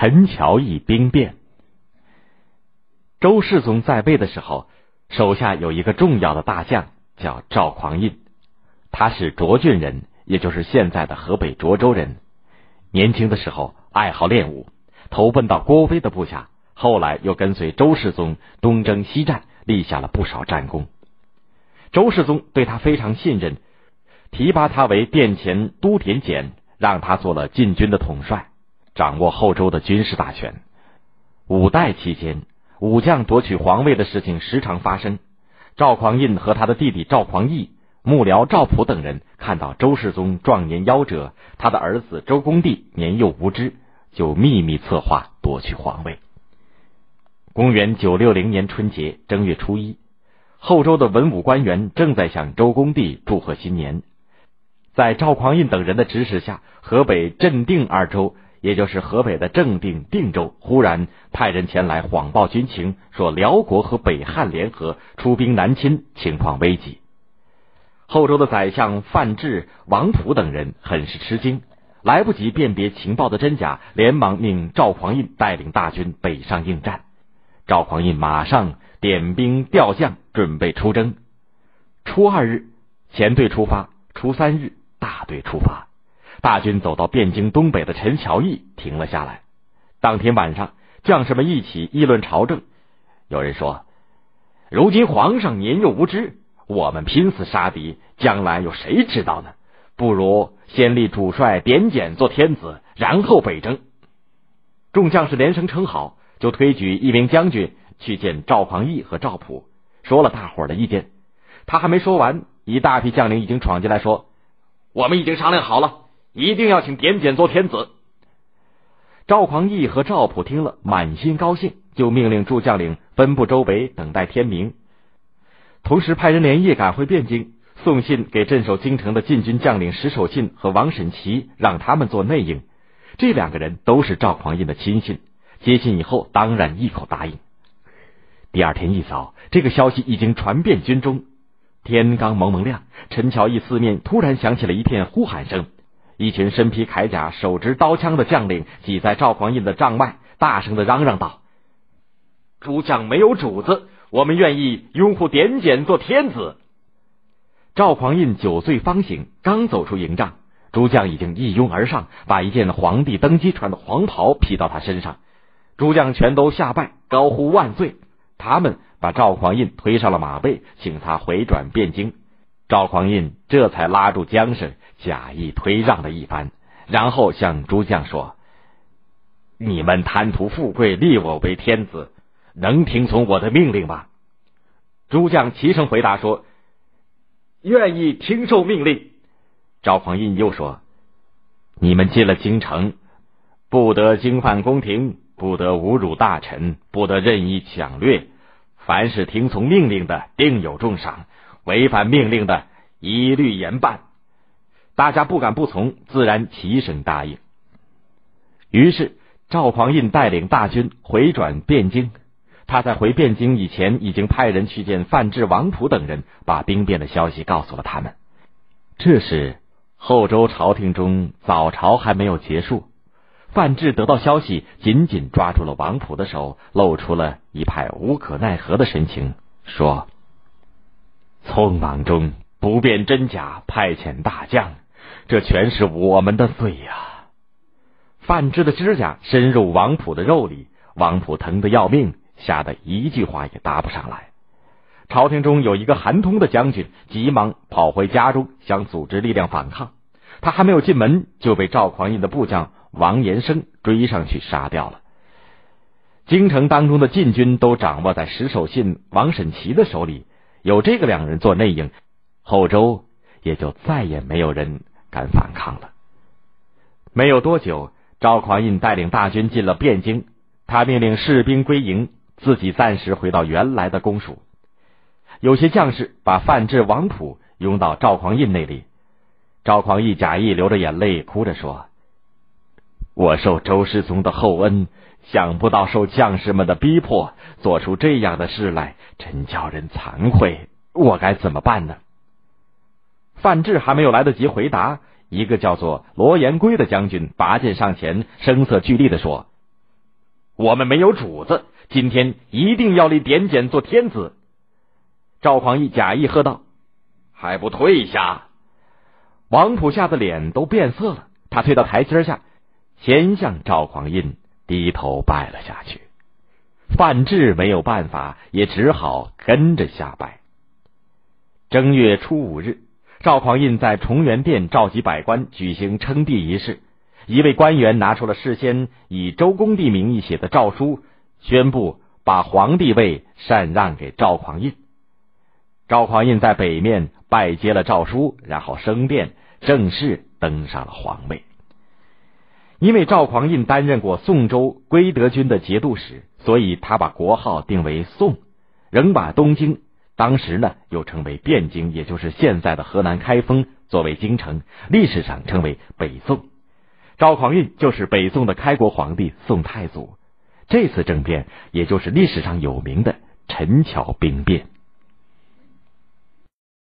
陈桥驿兵变。周世宗在位的时候，手下有一个重要的大将，叫赵匡胤。他是涿郡人，也就是现在的河北涿州人。年轻的时候爱好练武，投奔到郭威的部下，后来又跟随周世宗东征西战，立下了不少战功。周世宗对他非常信任，提拔他为殿前都点检，让他做了禁军的统帅，掌握后周的军事大权。五代期间。武将夺取皇位的事情时常发生。赵匡胤和他的弟弟赵匡义、幕僚赵普等人看到周世宗壮年夭折，他的儿子周公帝年幼无知，就秘密策划夺取皇位。公元九六零年春节正月初一，后周的文武官员正在向周公帝祝贺新年。在赵匡胤等人的指使下，河北镇定二州。也就是河北的正定定州，忽然派人前来谎报军情，说辽国和北汉联合出兵南侵，情况危急。后周的宰相范质、王普等人很是吃惊，来不及辨别情报的真假，连忙命赵匡胤带领大军北上应战。赵匡胤马上点兵调将，准备出征。初二日，前队出发；初三日，大队出发。大军走到汴京东北的陈桥驿，停了下来。当天晚上，将士们一起议论朝政。有人说：“如今皇上年幼无知，我们拼死杀敌，将来有谁知道呢？不如先立主帅点检做天子，然后北征。”众将士连声称好，就推举一名将军去见赵匡义和赵普，说了大伙儿的意见。他还没说完，一大批将领已经闯进来，说：“我们已经商量好了。”一定要请点检做天子。赵匡义和赵普听了，满心高兴，就命令诸将领分布周围，等待天明。同时派人连夜赶回汴京，送信给镇守京城的禁军将领石守信和王审琦，让他们做内应。这两个人都是赵匡胤的亲信，接信以后当然一口答应。第二天一早，这个消息已经传遍军中。天刚蒙蒙亮，陈桥驿四面突然响起了一片呼喊声。一群身披铠甲、手执刀枪的将领挤在赵匡胤的帐外，大声的嚷嚷道：“诸将没有主子，我们愿意拥护点检做天子。”赵匡胤酒醉方醒，刚走出营帐，诸将已经一拥而上，把一件皇帝登基穿的黄袍披到他身上。诸将全都下拜，高呼万岁。他们把赵匡胤推上了马背，请他回转汴京。赵匡胤这才拉住缰绳，假意推让了一番，然后向诸将说：“你们贪图富贵，立我为天子，能听从我的命令吗？”诸将齐声回答说：“愿意听受命令。”赵匡胤又说：“你们进了京城，不得惊犯宫廷，不得侮辱大臣，不得任意抢掠，凡是听从命令的，定有重赏。”违反命令的，一律严办。大家不敢不从，自然齐声答应。于是赵匡胤带领大军回转汴京。他在回汴京以前，已经派人去见范质、王普等人，把兵变的消息告诉了他们。这时后周朝廷中早朝还没有结束，范质得到消息，紧紧抓住了王普的手，露出了一派无可奈何的神情，说。匆忙中不辨真假，派遣大将，这全是我们的罪呀！范志的指甲深入王普的肉里，王普疼得要命，吓得一句话也答不上来。朝廷中有一个韩通的将军，急忙跑回家中，想组织力量反抗。他还没有进门，就被赵匡胤的部将王延生追上去杀掉了。京城当中的禁军都掌握在石守信、王审琦的手里。有这个两人做内应，后周也就再也没有人敢反抗了。没有多久，赵匡胤带领大军进了汴京，他命令士兵归营，自己暂时回到原来的公署。有些将士把范质、王普拥到赵匡胤那里，赵匡胤假意流着眼泪，哭着说：“我受周世宗的厚恩。”想不到受将士们的逼迫，做出这样的事来，真叫人惭愧。我该怎么办呢？范质还没有来得及回答，一个叫做罗延圭的将军拔剑上前，声色俱厉的说：“我们没有主子，今天一定要立点检做天子。赵匡胤假意喝道：“还不退下！”王普吓得脸都变色了，他退到台阶下，先向赵匡胤低头拜了下去。范质没有办法，也只好跟着下拜。正月初五日，赵匡胤在崇元殿召集百官举行称帝仪式。一位官员拿出了事先以周公帝名义写的诏书，宣布把皇帝位禅让给赵匡胤。赵匡胤在北面拜接了诏书，然后升殿，正式登上了皇位。因为赵匡胤担任过宋州归德军的节度使，所以他把国号定为宋，仍把东京（当时呢又称为汴京，也就是现在的河南开封）作为京城，历史上称为北宋。赵匡胤就是北宋的开国皇帝宋太祖。这次政变，也就是历史上有名的陈桥兵变。